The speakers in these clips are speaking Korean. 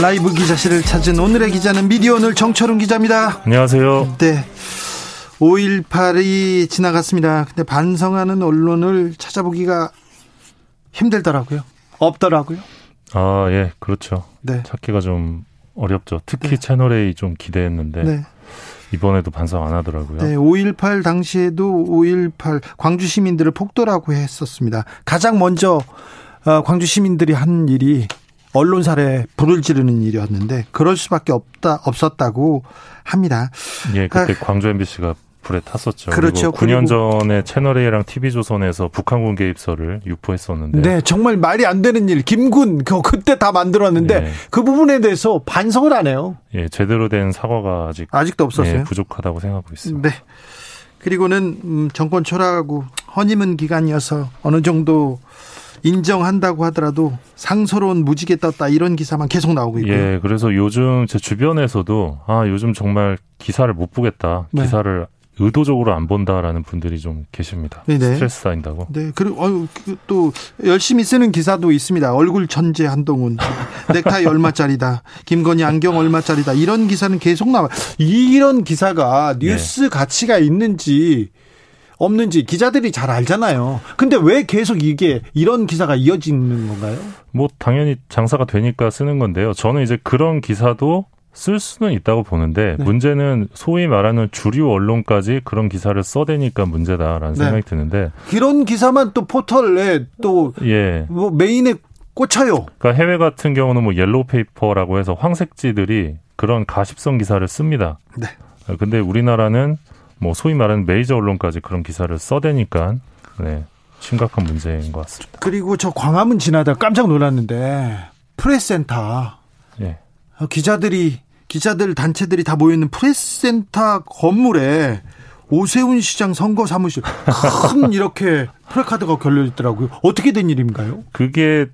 라이브 기자실을 찾은 오늘의 기자는 미디어 오늘 정철웅 기자입니다. 안녕하세요. 네. 5.18이 지나갔습니다. 근데 반성하는 언론을 찾아보기가 힘들더라고요. 없더라고요. 아, 예, 그렇죠. 네. 찾기가 좀 어렵죠. 특히 네. 채널A 좀 기대했는데 네. 이번에도 반성 안 하더라고요. 네, 5.18 당시에도 5.18 광주 시민들을 폭도라고 했었습니다. 가장 먼저 어, 광주 시민들이 한 일이 언론사에 불을 지르는 일이었는데 그럴 수밖에 없다 없었다고 합니다. 예, 그때 아. 광주 MBC가 불에 탔었죠. 그렇죠. 그리고 9년 그리고- 전에 채널A랑 TV조선에서 북한군 개입설을 유포했었는데 네, 정말 말이 안 되는 일. 김군 그 그때 다 만들었는데 네. 그 부분에 대해서 반성을 안 해요. 예, 제대로 된 사과가 아직 아직도 없었어요. 예, 부족하다고 생각하고 있습니다. 네. 그리고는 음, 정권 초라하고 허니문 기간이어서 어느 정도 인정한다고 하더라도 상서로운 무지개 떴다 이런 기사만 계속 나오고 있고요. 예, 그래서 요즘 제 주변에서도 아, 요즘 정말 기사를 못 보겠다. 네. 기사를 의도적으로 안 본다라는 분들이 좀 계십니다. 네네. 스트레스 쌓인다고. 네, 그리고 어유, 그또 열심히 쓰는 기사도 있습니다. 얼굴 천재 한동훈, 넥타이 얼마짜리다, 김건희 안경 얼마짜리다 이런 기사는 계속 나와. 요 이런 기사가 뉴스 가치가 있는지 없는지 기자들이 잘 알잖아요. 근데 왜 계속 이게 이런 기사가 이어지는 건가요? 뭐 당연히 장사가 되니까 쓰는 건데요. 저는 이제 그런 기사도 쓸 수는 있다고 보는데 네. 문제는 소위 말하는 주류 언론까지 그런 기사를 써대니까 문제다라는 네. 생각이 드는데 그런 기사만 또 포털에 또 예. 뭐 메인에 꽂혀요. 그러니까 해외 같은 경우는 뭐 옐로우 페이퍼라고 해서 황색지들이 그런 가십성 기사를 씁니다. 네. 어, 근데 우리나라는 뭐 소위 말하는 메이저 언론까지 그런 기사를 써대니까 네. 심각한 문제인 것 같습니다. 그리고 저 광화문 지나다 깜짝 놀랐는데 프레스센터 예. 어, 기자들이 기자들 단체들이 다 모여 있는 프레스센터 건물에 오세훈 시장 선거 사무실 큰 이렇게 플래카드가 걸려 있더라고요. 어떻게 된 일인가요? 그게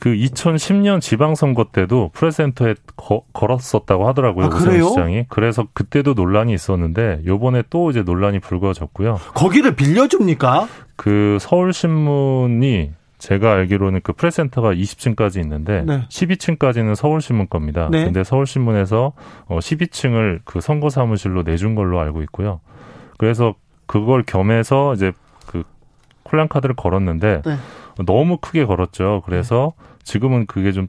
그 2010년 지방선거 때도 프레센터에 거- 걸었었다고 하더라고요. 아? 오세훈 시장이. 그래서 그때도 논란이 있었는데 요번에 또 이제 논란이 불거졌고요. 거기를 빌려줍니까? 그 서울신문이 제가 알기로는 그 프레센터가 20층까지 있는데 네. 12층까지는 서울신문 겁니다. 네. 근데 서울신문에서 어 12층을 그 선거 사무실로 내준 걸로 알고 있고요. 그래서 그걸 겸해서 이제 그 콜랑 카드를 걸었는데 네. 너무 크게 걸었죠. 그래서 지금은 그게 좀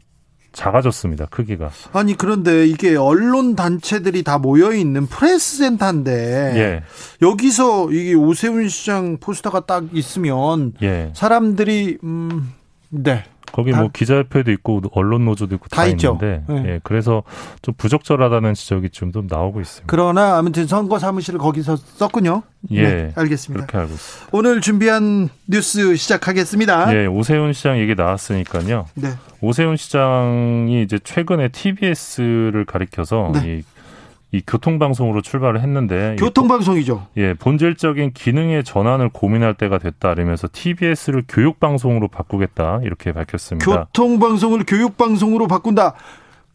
작아졌습니다. 크기가. 아니 그런데 이게 언론 단체들이 다 모여 있는 프레스 센터인데 예. 여기서 이게 오세훈 시장 포스터가 딱 있으면 예. 사람들이 음 네. 거기 다- 뭐 기자협회도 있고 언론 노조도 있고 다 다, 있죠. 있는데 네. 예. 그래서 좀 부적절하다는 지적이 좀, 좀 나오고 있습니다. 그러나 아무튼 선거 사무실을 거기서 썼군요. 예. 네, 알겠습니다. 그렇게 알고 있습니다. 오늘 준비한 뉴스 시작하겠습니다. 예, 오세훈 시장 얘기 나왔으니까요. 네. 오세훈 시장이 이제 최근에 TBS를 가리켜서 네. 이, 이 교통방송으로 출발을 했는데 이 교통방송이죠. 예, 본질적인 기능의 전환을 고민할 때가 됐다 이러면서 TBS를 교육방송으로 바꾸겠다 이렇게 밝혔습니다. 교통방송을 교육방송으로 바꾼다.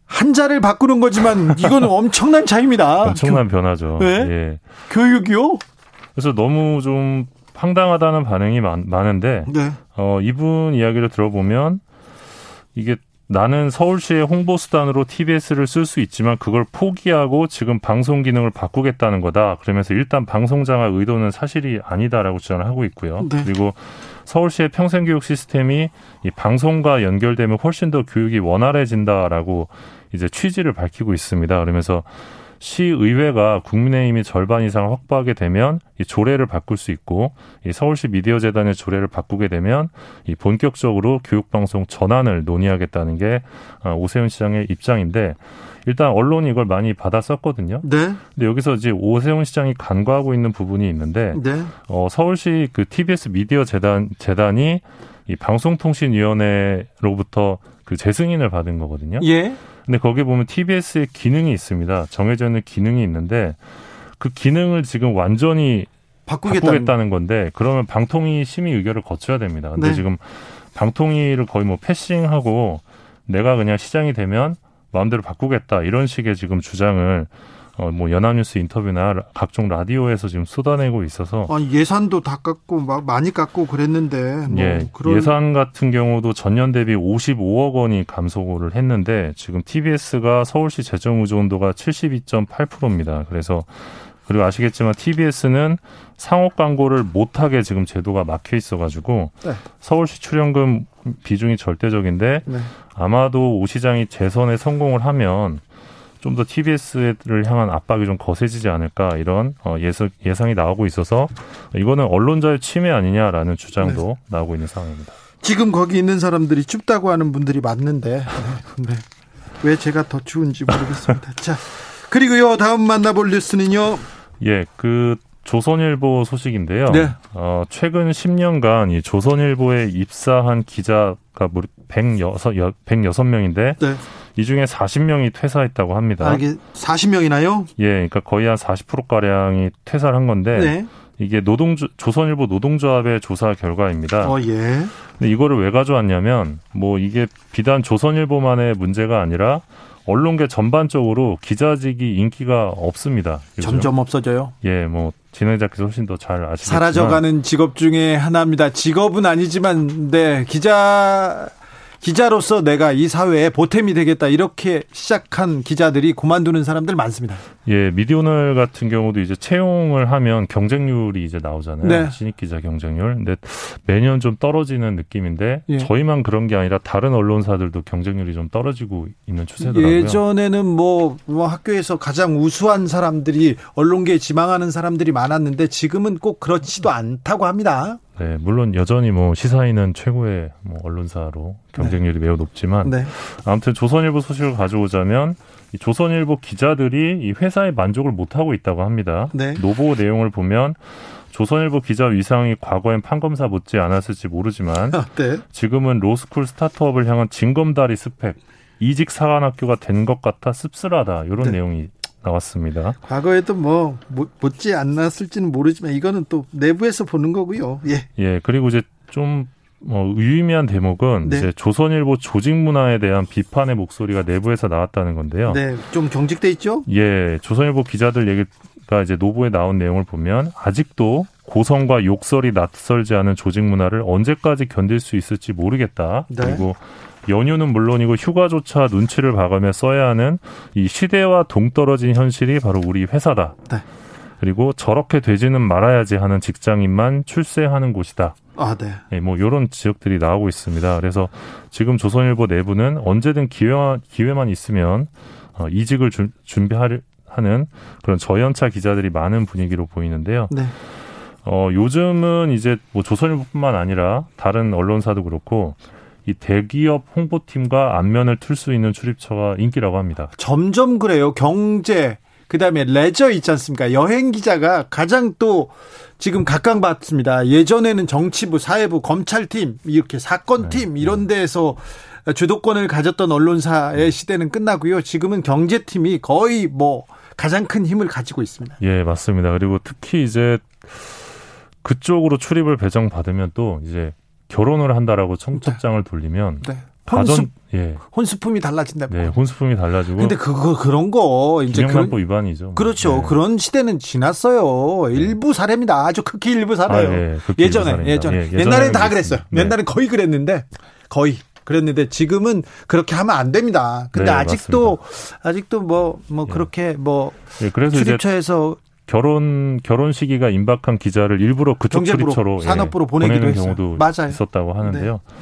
한자를 바꾸는 거지만 이거는 엄청난 차이입니다. 엄청난 변화죠. 네? 예. 교, 교육이요? 그래서 너무 좀 황당하다는 반응이 많, 많은데 네. 어, 이분 이야기를 들어보면 이게 나는 서울시의 홍보 수단으로 TBS를 쓸 수 있지만 그걸 포기하고 지금 방송 기능을 바꾸겠다는 거다. 그러면서 일단 방송 장악 의도는 사실이 아니다라고 주장을 하고 있고요. 네. 그리고 서울시의 평생교육 시스템이 이 방송과 연결되면 훨씬 더 교육이 원활해진다라고 이제 취지를 밝히고 있습니다. 그러면서 시의회가 국민의힘이 절반 이상을 확보하게 되면 이 조례를 바꿀 수 있고 이 서울시 미디어 재단의 조례를 바꾸게 되면 이 본격적으로 교육 방송 전환을 논의하겠다는 게 어, 오세훈 시장의 입장인데 일단 언론이 이걸 많이 받아 썼거든요. 네. 근데 여기서 이제 오세훈 시장이 간과하고 있는 부분이 있는데 네. 어, 서울시 그 TBS 미디어 재단 재단이 이 방송통신위원회로부터 그 재승인을 받은 거거든요. 예. 근데 거기에 보면 TBS의 기능이 있습니다. 정해져 있는 기능이 있는데 그 기능을 지금 완전히 바꾸겠다는, 바꾸겠다는 건데 그러면 방통위 심의 의결을 거쳐야 됩니다. 근데 네. 지금 방통위를 거의 뭐 패싱하고 내가 그냥 시장이 되면 마음대로 바꾸겠다 이런 식의 지금 주장을 어, 뭐 연합뉴스 인터뷰나 각종 라디오에서 지금 쏟아내고 있어서 아, 예산도 다 깎고 많이 깎고 그랬는데 뭐 예, 그런... 예산 같은 경우도 전년 대비 55억 원이 감소를 했는데 지금 TBS가 서울시 재정 의존도가 72.8%입니다. 그래서 그리고 아시겠지만 TBS는 상업 광고를 못하게 지금 제도가 막혀 있어가지고 네. 서울시 출연금 비중이 절대적인데 네. 아마도 오 시장이 재선에 성공을 하면 좀 더 TBS를 향한 압박이 좀 거세지지 않을까 이런 어, 예상, 예상이 나오고 있어서 이거는 언론자의 침해 아니냐라는 주장도 네. 나오고 있는 상황입니다. 지금 거기 있는 사람들이 춥다고 하는 분들이 많는데 네. 왜 제가 더 추운지 모르겠습니다. 자 그리고요 다음 만나볼 뉴스는요. 예, 그 조선일보 소식인데요. 네. 어, 최근 10년간 이 조선일보에 입사한 기자가 106, 106명인데 네. 이 중에 40명이 퇴사했다고 합니다. 아, 이게 40명이나요? 예, 그러니까 거의 한 40%가량이 퇴사를 한 건데 네. 이게 노동 조선일보 노동조합의 조사 결과입니다. 어, 예. 근데 이거를 왜 가져왔냐면 뭐 이게 비단 조선일보만의 문제가 아니라 언론계 전반적으로 기자직이 인기가 없습니다. 그렇죠? 점점 없어져요. 예, 뭐 진행자께서 훨씬 더 잘 아시겠지만 사라져가는 직업 중에 하나입니다. 직업은 아니지만 네 기자 기자로서 내가 이 사회에 보탬이 되겠다 이렇게 시작한 기자들이 그만두는 사람들 많습니다. 예, 미디오널 같은 경우도 이제 채용을 하면 경쟁률이 이제 나오잖아요. 네. 신입 기자 경쟁률. 근데 매년 좀 떨어지는 느낌인데 예. 저희만 그런 게 아니라 다른 언론사들도 경쟁률이 좀 떨어지고 있는 추세더라고요. 예전에는 뭐, 뭐 학교에서 가장 우수한 사람들이 언론계에 지망하는 사람들이 많았는데 지금은 꼭 그렇지도 않다고 합니다. 네, 물론 여전히 뭐 시사인은 최고의 뭐 언론사로 경쟁률이 네. 매우 높지만 네. 아무튼 조선일보 소식을 가져오자면 이 조선일보 기자들이 이 회사에 만족을 못 하고 있다고 합니다. 네. 노보 내용을 보면 조선일보 기자 위상이 과거엔 판검사 못지 않았을지 모르지만 아, 네. 지금은 로스쿨 스타트업을 향한 징검다리 스펙 이직 사관학교가 된 것 같아 씁쓸하다 이런 네. 내용이 나왔습니다. 과거에도 뭐 못지 않았을지는 모르지만 이거는 또 내부에서 보는 거고요. 예. 예. 그리고 이제 좀 어, 유의미한 대목은 네. 이제 조선일보 조직 문화에 대한 비판의 목소리가 내부에서 나왔다는 건데요. 네, 좀 경직돼 있죠? 예, 조선일보 기자들 얘기가 이제 노부에 나온 내용을 보면 아직도 고성과 욕설이 낯설지 않은 조직 문화를 언제까지 견딜 수 있을지 모르겠다. 네. 그리고 연휴는 물론이고 휴가조차 눈치를 봐가며 써야 하는 이 시대와 동떨어진 현실이 바로 우리 회사다. 네. 그리고 저렇게 되지는 말아야지 하는 직장인만 출세하는 곳이다. 아, 네. 네, 뭐 이런 지역들이 나오고 있습니다. 그래서 지금 조선일보 내부는 언제든 기회만 기회만 있으면 어, 이직을 주, 준비하는 그런 저연차 기자들이 많은 분위기로 보이는데요. 네. 어, 요즘은 이제 뭐 조선일보뿐만 아니라 다른 언론사도 그렇고 이 대기업 홍보팀과 안면을 틀 수 있는 출입처가 인기라고 합니다. 점점 그래요. 경제, 그 다음에 레저 있지 않습니까? 여행 기자가 가장 또 지금 각광받습니다. 예전에는 정치부, 사회부, 검찰팀, 이렇게 사건팀 네. 이런 데에서 주도권을 가졌던 언론사의 시대는 끝나고요. 지금은 경제팀이 거의 뭐 가장 큰 힘을 가지고 있습니다. 예, 맞습니다. 그리고 특히 이제 그쪽으로 출입을 배정받으면 또 이제 결혼을 한다라고 청첩장을 네. 돌리면 네. 혼수, 예. 혼수품이 달라진다. 네, 혼수품이 달라지고. 근데 그거 그런 거 이제 그런 위반이죠. 그렇죠. 네. 그런 시대는 지났어요. 네. 일부 사례입니다. 아주 극히 일부 사례예요. 아, 예, 예전에 예전에 예, 옛날에는 다 그랬어요. 네. 옛날엔 거의 그랬는데 거의 그랬는데 지금은 그렇게 하면 안 됩니다. 근데 네, 아직도 맞습니다. 아직도 뭐뭐 뭐 예. 그렇게 뭐 예, 그래서 출입처에서 결혼 결혼 시기가 임박한 기자를 일부러 그쪽 경제부로, 출입처로 산업부로 예, 보내기도 보내는 경우도 맞아요. 있었다고 하는데요. 네.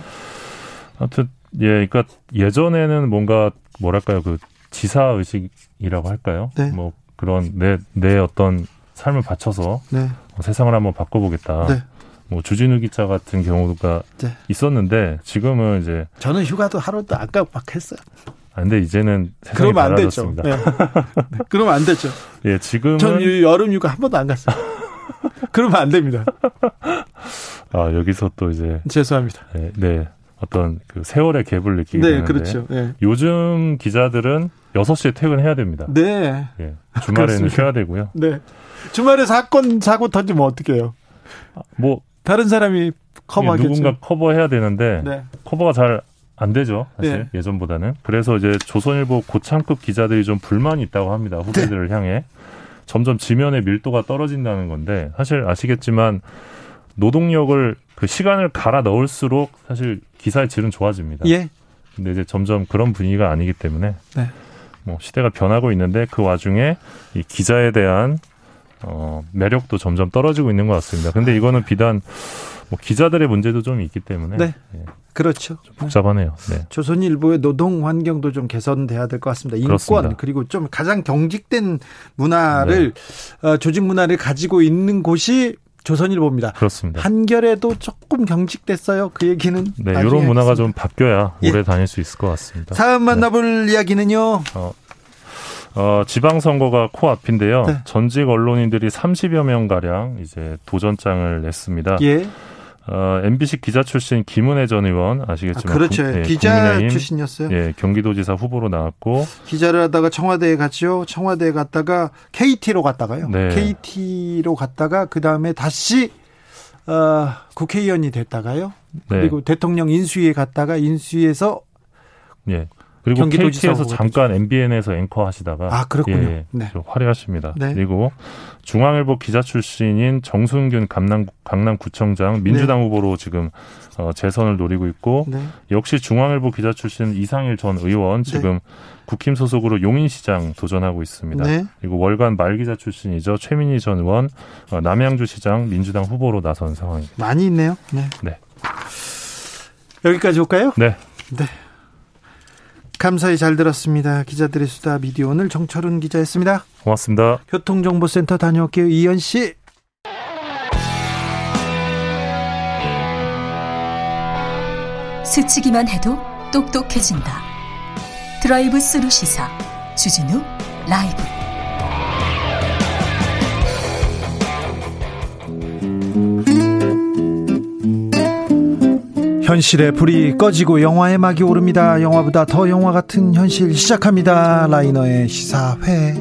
아무튼 예, 그러니까 예전에는 뭔가 뭐랄까요 그 지사 의식이라고 할까요? 네. 뭐 그런 내 내 어떤 삶을 바쳐서 네. 뭐 세상을 한번 바꿔보겠다. 네. 뭐 주진우 기자 같은 경우가 네. 있었는데 지금은 이제 저는 휴가도 하루도 안 깜빡했어요. 아, 근데 이제는 세상이 그러면 안 됐죠. 네. 그러면 안 됐죠. 예, 지금은 전 여름 휴가 한 번도 안 갔어요. 그러면 안 됩니다. 아 여기서 또 이제 죄송합니다. 네, 네. 어떤 그 세월의 갭을 느끼게 네, 되는데 그렇죠. 네. 요즘 기자들은 6시에 퇴근해야 됩니다. 네. 예. 주말에는. 쉬어야 되고요. 네. 주말에 사건 사고 터지면 어떻게 해요? 뭐 다른 사람이 커버하겠죠. 누군가 커버해야 되는데 네. 커버가 잘 안 되죠. 사실 네. 예전보다는. 그래서 이제 조선일보 고창급 기자들이 좀 불만이 있다고 합니다. 후배들을 네. 향해. 점점 지면의 밀도가 떨어진다는 건데 사실 아시겠지만 노동력을 그 시간을 갈아 넣을수록 사실 기사의 질은 좋아집니다. 예. 근데 이제 점점 그런 분위기가 아니기 때문에 네. 뭐 시대가 변하고 있는데 그 와중에 이 기자에 대한 어 매력도 점점 떨어지고 있는 것 같습니다. 근데 이거는 비단 뭐 기자들의 문제도 좀 있기 때문에 네. 예. 그렇죠. 복잡하네요. 네. 조선일보의 노동 환경도 좀 개선돼야 될 것 같습니다. 인권 그렇습니다. 그리고 좀 가장 경직된 문화를 네. 어, 조직 문화를 가지고 있는 곳이 조선일보입니다. 그렇습니다. 한결에도 조금 경직됐어요. 그 얘기는. 네, 이런 문화가 하겠습니다. 좀 바뀌어야 오래 예. 다닐 수 있을 것 같습니다. 다음 만나볼 네. 이야기는요. 어, 어, 지방선거가 코앞인데요. 네. 전직 언론인들이 30여 명 가량 이제 도전장을 냈습니다. 예. 어, MBC 기자 출신 김은혜 전 의원 아시겠지만 아, 그렇죠. 구, 예, 기자 출신이었어요. 예, 경기도지사 후보로 나왔고 기자를 하다가 청와대에 갔죠. 청와대에 갔다가 KT로 갔다가요. 네. KT로 갔다가 그 다음에 다시 어, 국회의원이 됐다가요. 네. 그리고 대통령 인수위에 갔다가 인수위에서 예. 그리고 KT에서 잠깐 MBN에서 앵커 하시다가 아 그렇군요. 예, 네. 화려하십니다. 네. 그리고 중앙일보 기자 출신인 정순균 강남 강남구청장 민주당 네. 후보로 지금 어, 재선을 노리고 있고 네. 역시 중앙일보 기자 출신 이상일 전 의원 네. 지금 국힘 소속으로 용인시장 도전하고 있습니다. 네. 그리고 월간 말기자 출신이죠 최민희 전 의원 어, 남양주시장 민주당 후보로 나선 상황입니다. 많이 있네요. 네. 네. 여기까지 올까요? 네. 네. 감사히 잘 들었습니다. 기자들의 수다 미디어 오늘 정철은 기자였습니다. 고맙습니다. 교통정보센터 다녀올게요. 이현 씨. 스치기만 해도 똑똑해진다. 드라이브 스루 시사 주진우 라이브. 현실의 불이 꺼지고 영화의 막이 오릅니다. 영화보다 더 영화 같은 현실 시작합니다. 라이너의 시사회.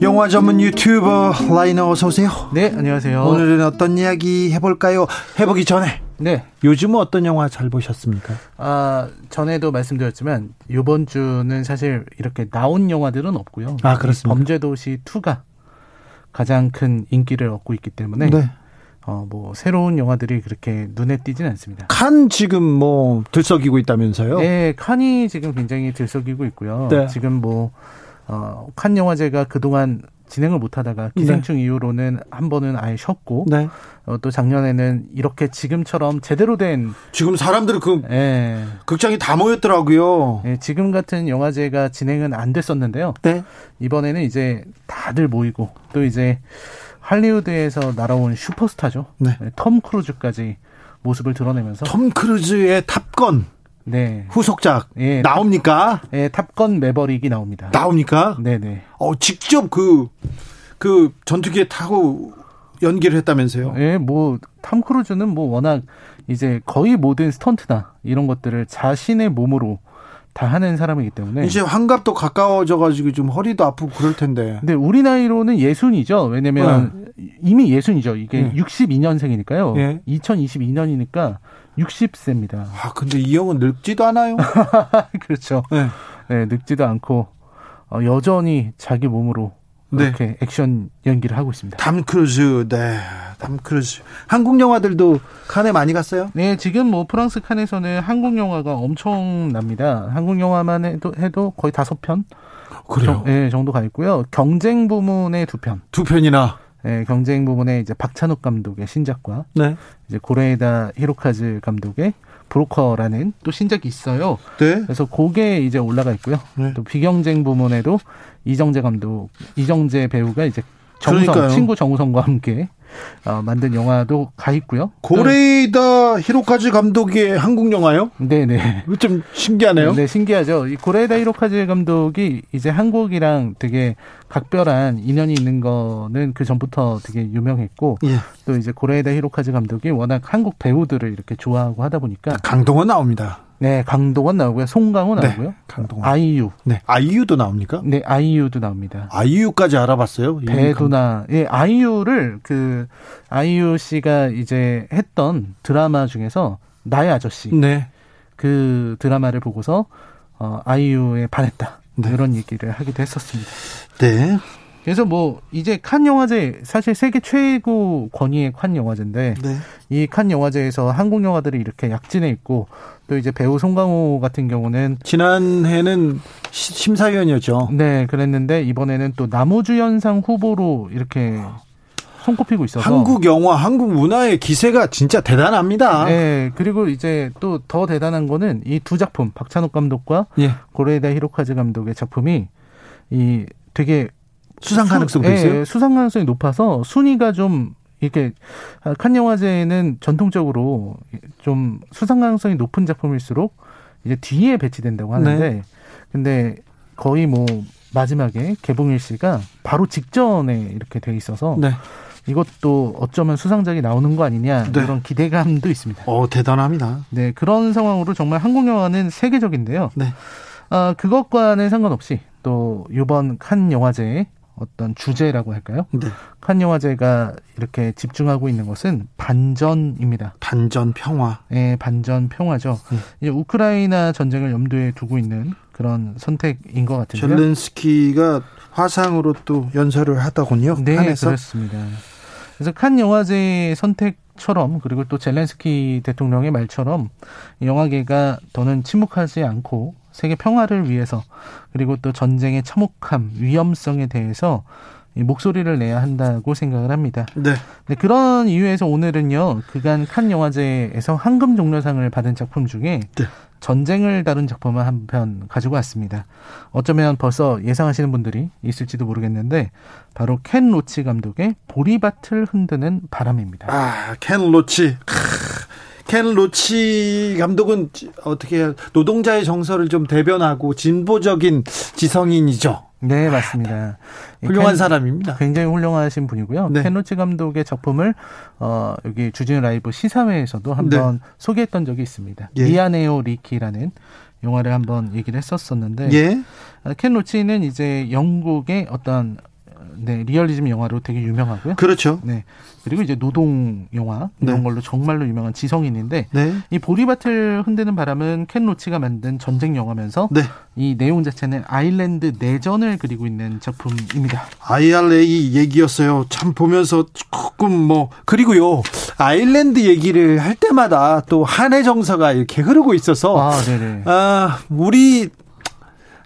영화 전문 유튜버 라이너 어서 오세요. 네, 안녕하세요. 오늘은 어떤 이야기 해볼까요? 해보기 전에. 네. 요즘은 어떤 영화 잘 보셨습니까? 아, 전에도 말씀드렸지만 이번 주는 사실 이렇게 나온 영화들은 없고요. 아, 그렇습니다. 범죄도시 2가 가장 큰 인기를 얻고 있기 때문에 네. 어, 뭐, 새로운 영화들이 그렇게 눈에 띄지는 않습니다. 칸 지금 뭐, 들썩이고 있다면서요? 네, 칸이 지금 굉장히 들썩이고 있고요. 네. 지금 뭐, 어, 칸 영화제가 그동안 진행을 못 하다가 기생충 네. 이후로는 한 번은 아예 쉬었고 네. 어, 또 작년에는 이렇게 지금처럼 제대로 된 지금 사람들은 그 예. 극장이 다 모였더라고요. 예, 지금 같은 영화제가 진행은 안 됐었는데요. 네. 이번에는 이제 다들 모이고 또 이제 할리우드에서 날아온 슈퍼스타죠. 네. 네. 톰 크루즈까지 모습을 드러내면서 톰 크루즈의 탑건 네. 후속작 예, 나옵니까? 예, 탑건 매버릭이 나옵니다. 나옵니까? 네, 네. 어, 직접 그그 그 전투기에 타고 연기를 했다면서요? 예, 뭐 탐 크루즈는 뭐 워낙 이제 거의 모든 스턴트나 이런 것들을 자신의 몸으로 다 하는 사람이기 때문에 이제 환갑도 가까워져 가지고 좀 허리도 아프고 그럴 텐데. 근데 우리 나이로는 예순이죠. 왜냐면 네. 이미 예순이죠. 이게 네. 62년생이니까요. 네. 2022년이니까 60세입니다. 아, 근데 이 형은 늙지도 않아요. 그렇죠. 네. 네, 늙지도 않고 어, 여전히 자기 몸으로 그렇게 네. 액션 연기를 하고 있습니다. 톰 크루즈, 네, 톰 크루즈. 한국 영화들도 칸에 많이 갔어요? 네, 지금 뭐 프랑스 칸에서는 한국 영화가 엄청납니다. 한국 영화만 해도 해도 거의 다섯 편. 그래요? 네, 정도 가 있고요. 경쟁 부문의 두 편. 두 편이나. 네, 경쟁 부문에 이제 박찬욱 감독의 신작과 네. 이제 고레에다 히로카즈 감독의 브로커라는 또 신작이 있어요. 네. 그래서 그게 이제 올라가 있고요. 네. 또 비경쟁 부문에도 이정재 감독, 이정재 배우가 이제 정우성, 그러니까요. 친구 정우성과 함께 어, 만든 영화도 가 있고요. 고레이다 히로카즈 감독의 한국 영화요? 네네. 좀 신기하네요. 네, 신기하죠. 이 고레이다 히로카즈 감독이 이제 한국이랑 되게 각별한 인연이 있는 거는 그 전부터 되게 유명했고 예. 또 이제 고레이다 히로카즈 감독이 워낙 한국 배우들을 이렇게 좋아하고 하다 보니까 강동원 나옵니다. 네, 강동원 나오고요. 송강호 네, 나오고요. 네, 강동원. 아이유. 네. 아이유도 나옵니까? 네, 아이유도 나옵니다. 아이유까지 알아봤어요? 배두나. 예, 아이유를 그 아이유 씨가 이제 했던 드라마 중에서 나의 아저씨. 네. 그 드라마를 보고서 어 아이유에 반했다. 네. 이런 얘기를 하기도 했었습니다. 네. 그래서 뭐 이제 칸 영화제 사실 세계 최고 권위의 칸 영화제인데 네. 이칸 영화제에서 한국 영화들이 이렇게 약진해 있고 또 이제 배우 송강호 같은 경우는 지난해는 심사위원이었죠. 네, 그랬는데 이번에는 또 나무주연상 후보로 이렇게 손꼽히고 있어서 한국 영화, 한국 문화의 기세가 진짜 대단합니다. 네, 그리고 이제 또 더 대단한 거는 이 두 작품 박찬욱 감독과 예. 고레이다 히로카즈 감독의 작품이 이 되게 수상 가능성도 수, 있어요? 예, 수상 가능성이 높아서 순위가 좀 이렇게 칸 영화제는 전통적으로 좀 수상 가능성이 높은 작품일수록 이제 뒤에 배치된다고 하는데 네. 근데 거의 뭐 마지막에 개봉일 시가 바로 직전에 이렇게 돼 있어서 네. 이것도 어쩌면 수상작이 나오는 거 아니냐 네. 이런 기대감도 있습니다. 어 대단합니다. 네 그런 상황으로 정말 한국 영화는 세계적인데요. 네. 아 그것과는 상관없이 또 이번 칸 영화제에 어떤 주제라고 할까요? 네. 칸 영화제가 이렇게 집중하고 있는 것은 반전입니다. 반전 평화. 네, 반전 평화죠. 네. 이제 우크라이나 전쟁을 염두에 두고 있는 그런 선택인 것 같은데요. 젤렌스키가 화상으로 또 연설을 하더군요. 네, 칸에서. 그렇습니다. 그래서 칸 영화제 선택처럼 그리고 또 젤렌스키 대통령의 말처럼 영화계가 더는 침묵하지 않고 세계 평화를 위해서 그리고 또 전쟁의 참혹함, 위험성에 대해서 목소리를 내야 한다고 생각을 합니다. 네. 네. 그런 이유에서 오늘은요, 그간 칸 영화제에서 황금 종려상을 받은 작품 중에 네. 전쟁을 다룬 작품을 한 편 가지고 왔습니다. 어쩌면 벌써 예상하시는 분들이 있을지도 모르겠는데, 바로 켄 로치 감독의 보리밭을 흔드는 바람입니다. 아, 켄 로치. 켄 로치 감독은 어떻게 노동자의 정서를 좀 대변하고 진보적인 지성인이죠. 네, 맞습니다. 훌륭한 켄, 사람입니다. 굉장히 훌륭하신 분이고요. 네. 켄 로치 감독의 작품을 어 여기 주진우 라이브 시사회에서도 한번 네. 소개했던 적이 있습니다. 예. 미안해요 리키라는 영화를 한번 얘기를 했었었는데 예. 아, 켄 로치는 이제 영국의 어떤 네, 리얼리즘 영화로 되게 유명하고요. 그렇죠. 네. 그리고 이제 노동 영화 이런 네. 걸로 정말로 유명한 지성인인데 네. 이 보리밭을 흔드는 바람은 켄 로치가 만든 전쟁 영화면서 네. 이 내용 자체는 아일랜드 내전을 그리고 있는 작품입니다. IRA 얘기였어요. 참 보면서 조금 뭐 그리고요 아일랜드 얘기를 할 때마다 또 한해 정서가 이렇게 흐르고 있어서 아, 네네. 아 우리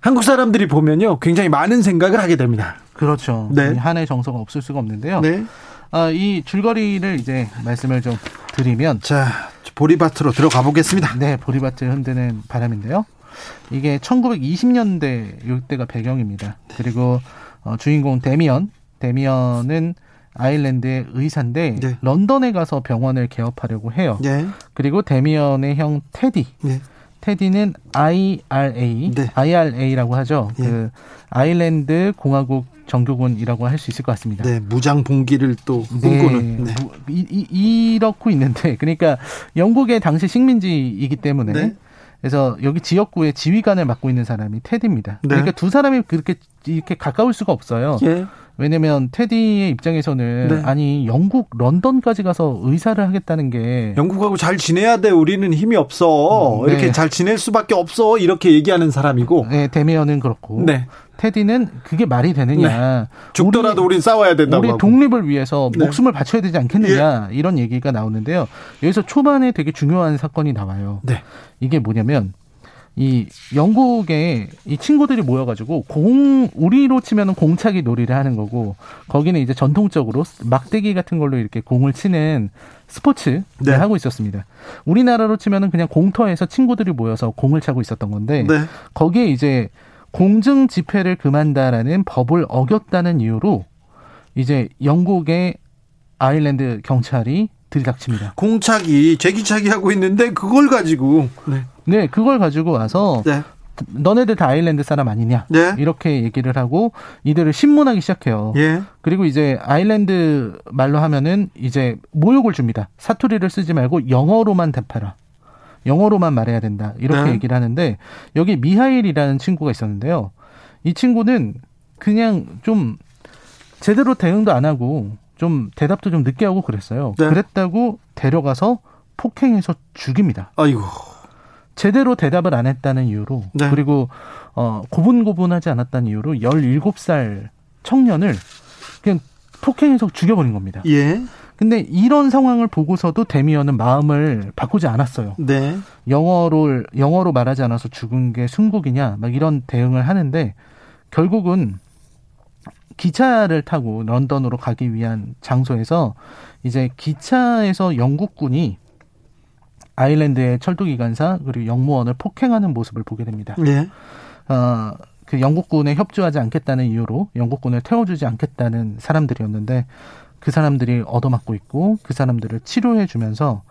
한국 사람들이 보면요 굉장히 많은 생각을 하게 됩니다. 그렇죠. 네. 한해 정서가 없을 수가 없는데요. 네. 아, 이 줄거리를 이제 말씀을 좀 드리면 자 보리밭으로 들어가 보겠습니다. 네, 보리밭을 흔드는 바람인데요. 이게 1920년대 이때가 배경입니다. 그리고 어, 주인공 데미언, 데미언은 아일랜드의 의사인데 네. 런던에 가서 병원을 개업하려고 해요. 네. 그리고 데미언의 형 테디. 네. 테디는 IRA, 네. IRA라고 하죠. 예. 그 아일랜드 공화국 정교군이라고 할 수 있을 것 같습니다. 네, 무장 봉기를 또 꿈꾸는. 네. 네. 이, 이, 이렇고 있는데, 그러니까 영국의 당시 식민지이기 때문에. 네. 그래서 여기 지역구의 지휘관을 맡고 있는 사람이 테디입니다. 네. 그러니까 두 사람이 그렇게 이렇게 가까울 수가 없어요. 예. 왜냐면 테디의 입장에서는 네. 아니 영국 런던까지 가서 의사를 하겠다는 게 영국하고 잘 지내야 돼 우리는 힘이 없어 음, 네. 이렇게 잘 지낼 수밖에 없어 이렇게 얘기하는 사람이고 네 데미언은 그렇고 네. 테디는 그게 말이 되느냐 네. 죽더라도 우리, 우린 싸워야 된다고 우리 하고. 독립을 위해서 네. 목숨을 바쳐야 되지 않겠느냐 예. 이런 얘기가 나오는데요 여기서 초반에 되게 중요한 사건이 나와요 네. 이게 뭐냐면 이 영국에 이 친구들이 모여가지고 공 우리로 치면은 공차기 놀이를 하는 거고 거기는 이제 전통적으로 막대기 같은 걸로 이렇게 공을 치는 스포츠를 네. 하고 있었습니다. 우리나라로 치면은 그냥 공터에서 친구들이 모여서 공을 차고 있었던 건데 네. 거기에 이제 공증 집회를 금한다라는 법을 어겼다는 이유로 이제 영국의 아일랜드 경찰이 들이닥칩니다. 공차기, 제기차기 하고 있는데 그걸 가지고 네, 네 그걸 가지고 와서 네. 너네들 다 아일랜드 사람 아니냐? 네. 이렇게 얘기를 하고 이들을 신문하기 시작해요. 예. 그리고 이제 아일랜드 말로 하면은 이제 모욕을 줍니다. 사투리를 쓰지 말고 영어로만 대파라. 영어로만 말해야 된다. 이렇게 네. 얘기를 하는데 여기 미하일이라는 친구가 있었는데요. 이 친구는 그냥 좀 제대로 대응도 안 하고 좀 대답도 좀 늦게 하고 그랬어요. 네. 그랬다고 데려가서 폭행해서 죽입니다. 아이고. 제대로 대답을 안 했다는 이유로 네. 그리고 어 고분고분하지 않았다는 이유로 17살 청년을 그냥 폭행해서 죽여버린 겁니다. 예. 근데 이런 상황을 보고서도 데미언은 마음을 바꾸지 않았어요. 네. 영어로 영어로 말하지 않아서 죽은 게 순국이냐 막 이런 대응을 하는데 결국은 기차를 타고 런던으로 가기 위한 장소에서 이제 기차에서 영국군이 아일랜드의 철도기관사 그리고 영무원을 폭행하는 모습을 보게 됩니다. 네. 어, 그 영국군에 협조하지 않겠다는 이유로 영국군을 태워주지 않겠다는 사람들이었는데 그 사람들이 얻어맞고 있고 그 사람들을 치료해 주면서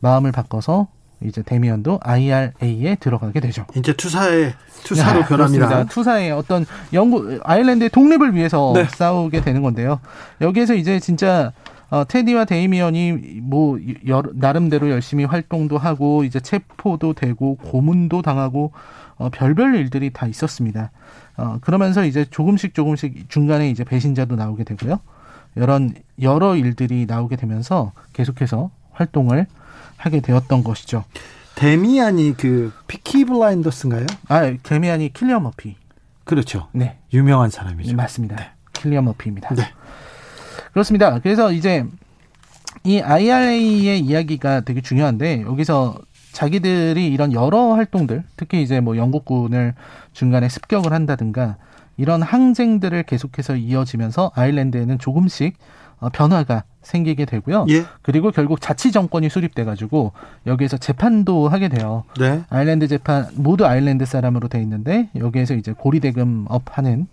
마음을 바꿔서 이제 데미언도 IRA에 들어가게 되죠. 이제 투사의 투사로 네, 변합니다. 투사의 어떤 영국 아일랜드의 독립을 위해서 네. 싸우게 되는 건데요. 여기에서 이제 진짜 어, 테디와 데이미언이 뭐 여러, 나름대로 열심히 활동도 하고 이제 체포도 되고 고문도 당하고 어, 별별 일들이 다 있었습니다. 어, 그러면서 이제 조금씩 조금씩 중간에 이제 배신자도 나오게 되고요. 이런 여러 일들이 나오게 되면서 계속해서 활동을 하게 되었던 것이죠. 데미안이 그 피키 블라인더스인가요? 아, 데미안이 킬리언 머피. 그렇죠. 네. 유명한 사람이죠. 맞습니다. 네. 킬리언 머피입니다. 네. 그렇습니다. 그래서 이제 이 IRA의 이야기가 되게 중요한데 여기서 자기들이 이런 여러 활동들, 특히 이제 뭐 영국군을 중간에 습격을 한다든가 이런 항쟁들을 계속해서 이어지면서 아일랜드에는 조금씩 어, 변화가 생기게 되고요. 예. 그리고 결국 자치 정권이 수립돼 가지고 여기에서 재판도 하게 돼요. 네. 아일랜드 재판 모두 아일랜드 사람으로 돼 있는데 여기에서 이제 고리대금업 하는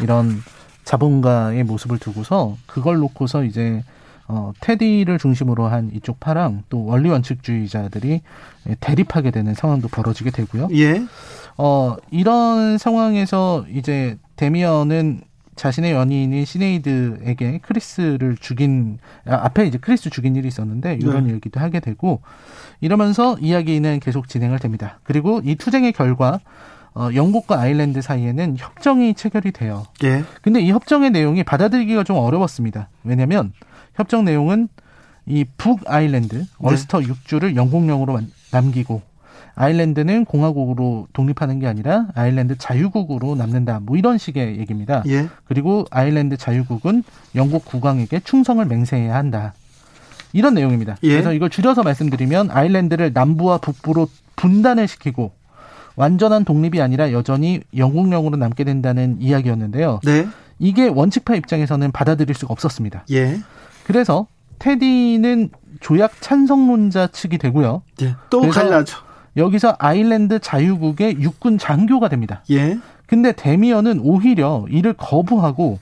이런 자본가의 모습을 두고서 그걸 놓고서 이제 어, 테디를 중심으로 한 이쪽 파랑 또 원리 원칙주의자들이 대립하게 되는 상황도 벌어지게 되고요. 예. 어, 이런 상황에서 이제 데미언은 자신의 연인인 시네이드에게 크리스를 죽인 아, 앞에 이제 크리스 죽인 일이 있었는데 이런 네. 얘기도 하게 되고 이러면서 이야기는 계속 진행을 됩니다. 그리고 이 투쟁의 결과 어, 영국과 아일랜드 사이에는 협정이 체결이 돼요. 예. 근데 이 협정의 내용이 받아들이기가 좀 어려웠습니다. 왜냐하면 협정 내용은 이 북아일랜드 얼스터 네. 6주를 영국령으로 남기고 아일랜드는 공화국으로 독립하는 게 아니라 아일랜드 자유국으로 남는다. 뭐 이런 식의 얘기입니다. 예. 그리고 아일랜드 자유국은 영국 국왕에게 충성을 맹세해야 한다. 이런 내용입니다. 예. 그래서 이걸 줄여서 말씀드리면 아일랜드를 남부와 북부로 분단을 시키고 완전한 독립이 아니라 여전히 영국령으로 남게 된다는 이야기였는데요. 네. 이게 원칙파 입장에서는 받아들일 수가 없었습니다. 예. 그래서 테디는 조약 찬성론자 측이 되고요. 예. 또 갈라져. 여기서 아일랜드 자유국의 육군 장교가 됩니다. 예. 근데 데미언은 오히려 이를 거부하고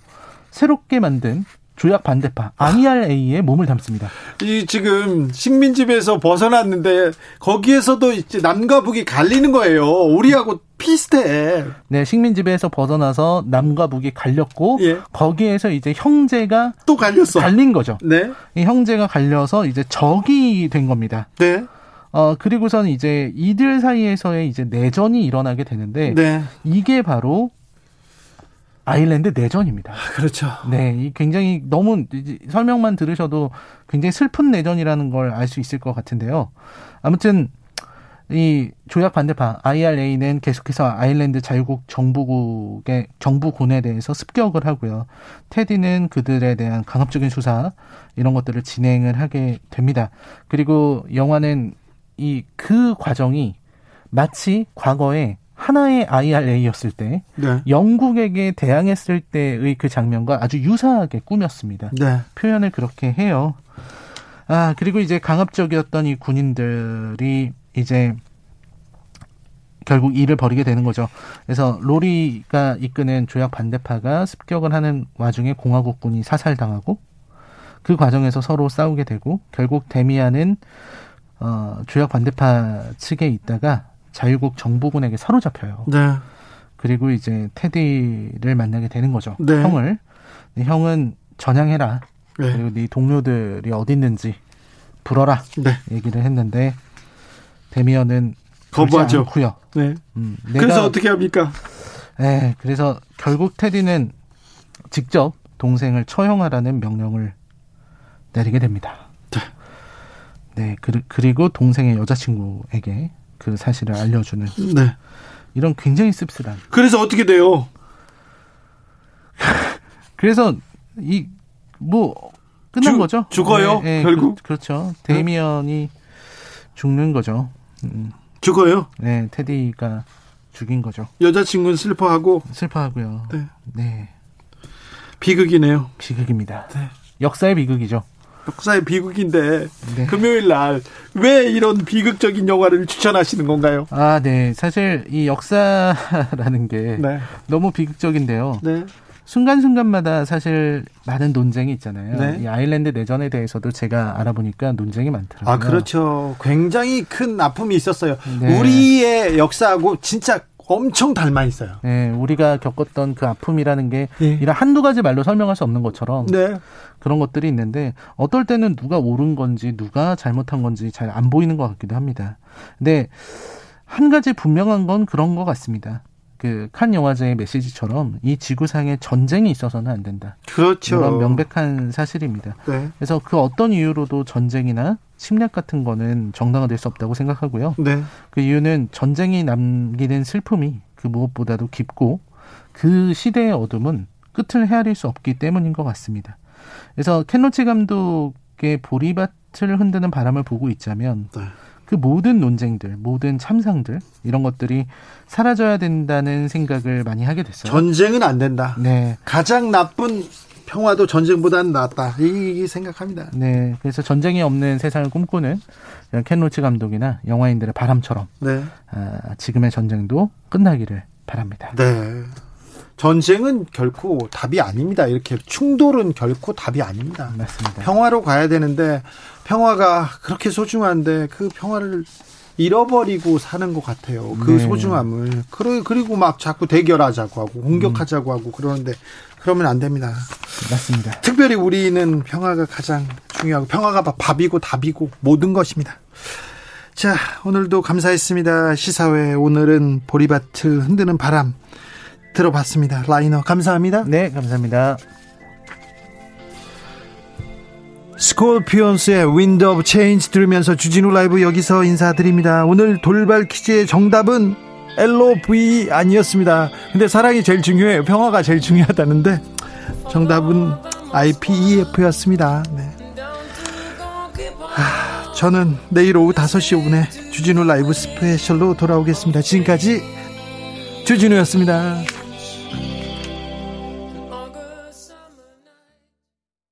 새롭게 만든 조약 반대파 IRA에 몸을 담습니다. 이 지금 식민지배에서 벗어났는데 거기에서도 이제 남과 북이 갈리는 거예요. 우리하고 비슷해. 네, 식민지배에서 벗어나서 남과 북이 갈렸고 예. 거기에서 이제 형제가 또 갈렸어. 갈린 거죠. 네. 이 형제가 갈려서 이제 적이 된 겁니다. 네. 어, 그리고선 이제 이들 사이에서의 이제 내전이 일어나게 되는데 네. 이게 바로 아일랜드 내전입니다. 아, 그렇죠. 네, 굉장히 너무 설명만 들으셔도 굉장히 슬픈 내전이라는 걸 알 수 있을 것 같은데요. 아무튼 이 조약 반대파 IRA는 계속해서 아일랜드 자유국 정부국의 정부군에 대해서 습격을 하고요. 테디는 그들에 대한 강압적인 수사 이런 것들을 진행을 하게 됩니다. 그리고 영화는 이 그 과정이 마치 과거에 하나의 IRA였을 때 네. 영국에게 대항했을 때의 그 장면과 아주 유사하게 꾸몄습니다. 네. 표현을 그렇게 해요. 아 그리고 이제 강압적이었던 이 군인들이 이제 결국 일을 벌이게 되는 거죠. 그래서 로리가 이끄는 조약 반대파가 습격을 하는 와중에 공화국군이 사살당하고 그 과정에서 서로 싸우게 되고 결국 데미안은 어, 조약 반대파 측에 있다가 자유국 정부군에게 사로잡혀요. 네. 그리고 이제 테디를 만나게 되는 거죠. 네. 형을. 형은 전향해라. 네. 그리고 네 동료들이 어디 있는지 불어라. 네. 얘기를 했는데 데미언은 거부하죠. 않고요. 네. 음, 그래서 어떻게 합니까? 네. 그래서 결국 테디는 직접 동생을 처형하라는 명령을 내리게 됩니다. 네. 네. 그 리고 동생의 여자친구에게 그 사실을 알려주는. 네. 이런 굉장히 씁쓸한. 그래서 어떻게 돼요? 그래서 이 뭐 끝난 주, 거죠. 죽어요. 네, 네, 결국 그, 렇죠 데미언이 죽는 거죠. 음. 죽어요. 네, 테디가 죽인 거죠. 여자친구는 슬퍼하고 슬퍼하고요. 네. 네. 비극이네요. 비극입니다. 네. 역사의 비극이죠. 역사의 비극인데 네. 금요일 날 왜 이런 비극적인 영화를 추천하시는 건가요? 아, 네. 사실 이 역사라는 게 네. 너무 비극적인데요. 네. 순간순간마다 사실 많은 논쟁이 있잖아요. 네. 이 아일랜드 내전에 대해서도 제가 알아보니까 논쟁이 많더라고요. 아, 그렇죠. 굉장히 큰 아픔이 있었어요. 네. 우리의 역사하고 진짜 엄청 닮아 있어요. 네, 우리가 겪었던 그 아픔이라는 게 네. 이런 한두 가지 말로 설명할 수 없는 것처럼 네. 그런 것들이 있는데 어떨 때는 누가 옳은 건지 누가 잘못한 건지 잘 안 보이는 것 같기도 합니다. 근데 한 가지 분명한 건 그런 것 같습니다. 그칸 영화제의 메시지처럼 이 지구상에 전쟁이 있어서는 안 된다. 그렇죠. 이런 명백한 사실입니다. 네. 그래서 그 어떤 이유로도 전쟁이나 침략 같은 거는 정당화될 수 없다고 생각하고요. 네. 그 이유는 전쟁이 남기는 슬픔이 그 무엇보다도 깊고 그 시대의 어둠은 끝을 헤아릴 수 없기 때문인 것 같습니다. 그래서 켄로치 감독의 보리밭을 흔드는 바람을 보고 있자면 네. 그 모든 논쟁들, 모든 참상들 이런 것들이 사라져야 된다는 생각을 많이 하게 됐어요. 전쟁은 안 된다. 네. 가장 나쁜 평화도 전쟁보다는 낫다. 이, 생각합니다. 네. 그래서 전쟁이 없는 세상을 꿈꾸는 켄 로치 감독이나 영화인들의 바람처럼 네. 아, 지금의 전쟁도 끝나기를 바랍니다. 네. 전쟁은 결코 답이 아닙니다. 이렇게 충돌은 결코 답이 아닙니다. 맞습니다. 평화로 가야 되는데 평화가 그렇게 소중한데 그 평화를 잃어버리고 사는 것 같아요. 그 네. 소중함을. 그리고 막 자꾸 대결하자고 하고 공격하자고 음. 하고 그러는데 그러면 안 됩니다. 맞습니다. 특별히 우리는 평화가 가장 중요하고 평화가 밥이고 답이고 모든 것입니다. 자, 오늘도 감사했습니다. 시사회 오늘은 보리밭을 흔드는 바람 들어봤습니다. 라이너 감사합니다. 네, 감사합니다. 스콜피언스의 Wind of Change 들으면서 주진우 라이브 여기서 인사드립니다. 오늘 돌발 퀴즈의 정답은 LOVE 아니었습니다. 근데 사랑이 제일 중요해요. 평화가 제일 중요하다는데 정답은 IPEF였습니다. 네. 하, 저는 내일 오후 5시 5분에 주진우 라이브 스페셜로 돌아오겠습니다. 지금까지 주진우였습니다.